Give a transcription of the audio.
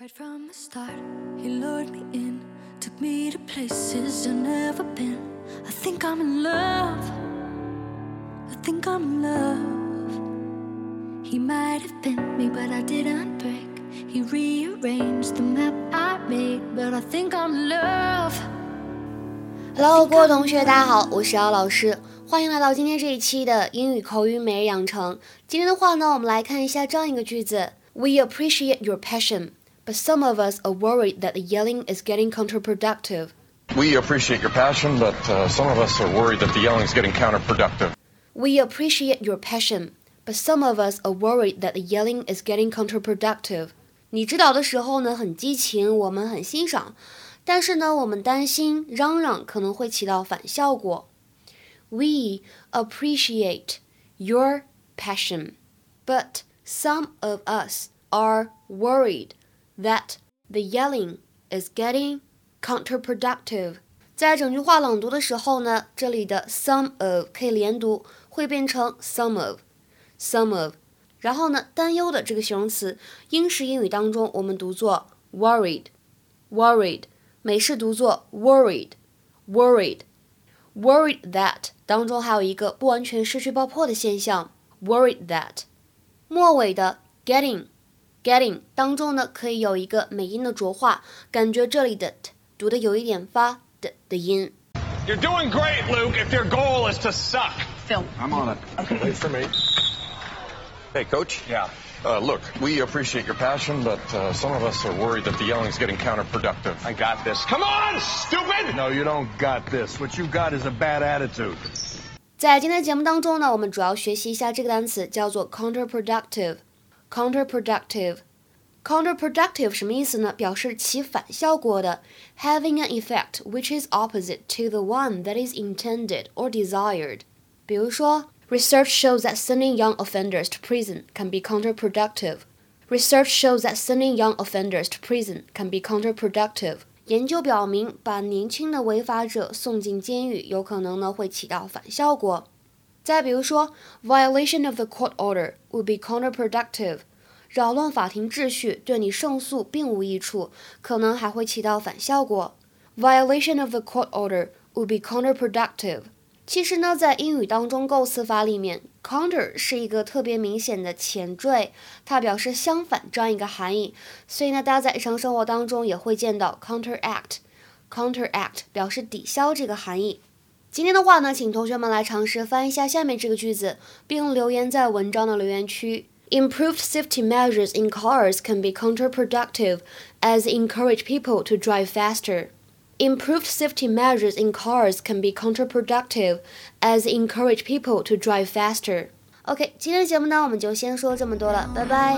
Right from the start, he lured me in, took me to places I've never been. I think I'm in love. I think I'm in love. He might have bent me, but I didn't break. He rearranged the map I made, but I think I'm in love. Hello，各位同学，大家好，我是姚老师，欢迎来到今天这一期的英语口语每日养成。今天的话呢，我们来看一下这样一个句子：We appreciate your passion。but some of us are worried that the yelling is getting counterproductive. We appreciate your passion, but uh, some of us are worried that the yelling is getting counterproductive. We appreciate your passion, but some of us are worried that the yelling is getting counterproductive. 你指导的时候呢，很激情，我们很欣赏，但是呢，我们担心嚷嚷可能会起到反效果。We appreciate your passion, but some of us are worried that the yelling is getting counterproductive。在整句话朗读的时候呢，这里的 some of 可以连读，会变成 some of，some of。然后呢，担忧的这个形容词，英式英语当中我们读作 worried，worried，美式读作 worried，worried，worried that 当中还有一个不完全失去爆破的现象，worried that。末尾的 getting。 getting 当中呢，可以有一个美音的浊化，感觉这里的 t 读的有一点发的的音。You're doing great, Luke. If your goal is to suck. Phil. I'm on it. Okay. Wait for me. Hey, coach. Yeah. Uh, look, we appreciate your passion, but uh, some of us are worried that the yelling is getting counterproductive. I got this. Come on, stupid! No, you don't got this. What you got is a bad attitude. 在今天节目当中呢，我们主要学习一下这个单词，叫做 counterproductive。 counterproductive。counterproductive 什么意思呢？表示起反效果的，having an effect which is opposite to the one that is intended or desired。比如说，research shows that sending young offenders to prison can be counterproductive。Research shows that sending young offenders to prison can be counterproductive。研究表明，把年轻的违法者送进监狱有可能呢会起到反效果。 再比如说，violation of the court order would be counterproductive，扰乱法庭秩序对你胜诉并无益处，可能还会起到反效果。violation of the court order would be counterproductive。其实呢，在英语当中构词法里面，counter 是一个特别明显的前缀，它表示相反这样一个含义。所以呢，大家在日常生活当中也会见到 counteract，counteract 表示抵消这个含义。今天的话呢，请同学们来尝试翻译一下下面这个句子，并留言在文章的留言区。Improved safety measures in cars can be counterproductive as they encourage people to drive faster. Improved safety measures in cars can be counterproductive as they encourage people to drive faster. OK，今天的节目呢，我们就先说这么多了，拜拜。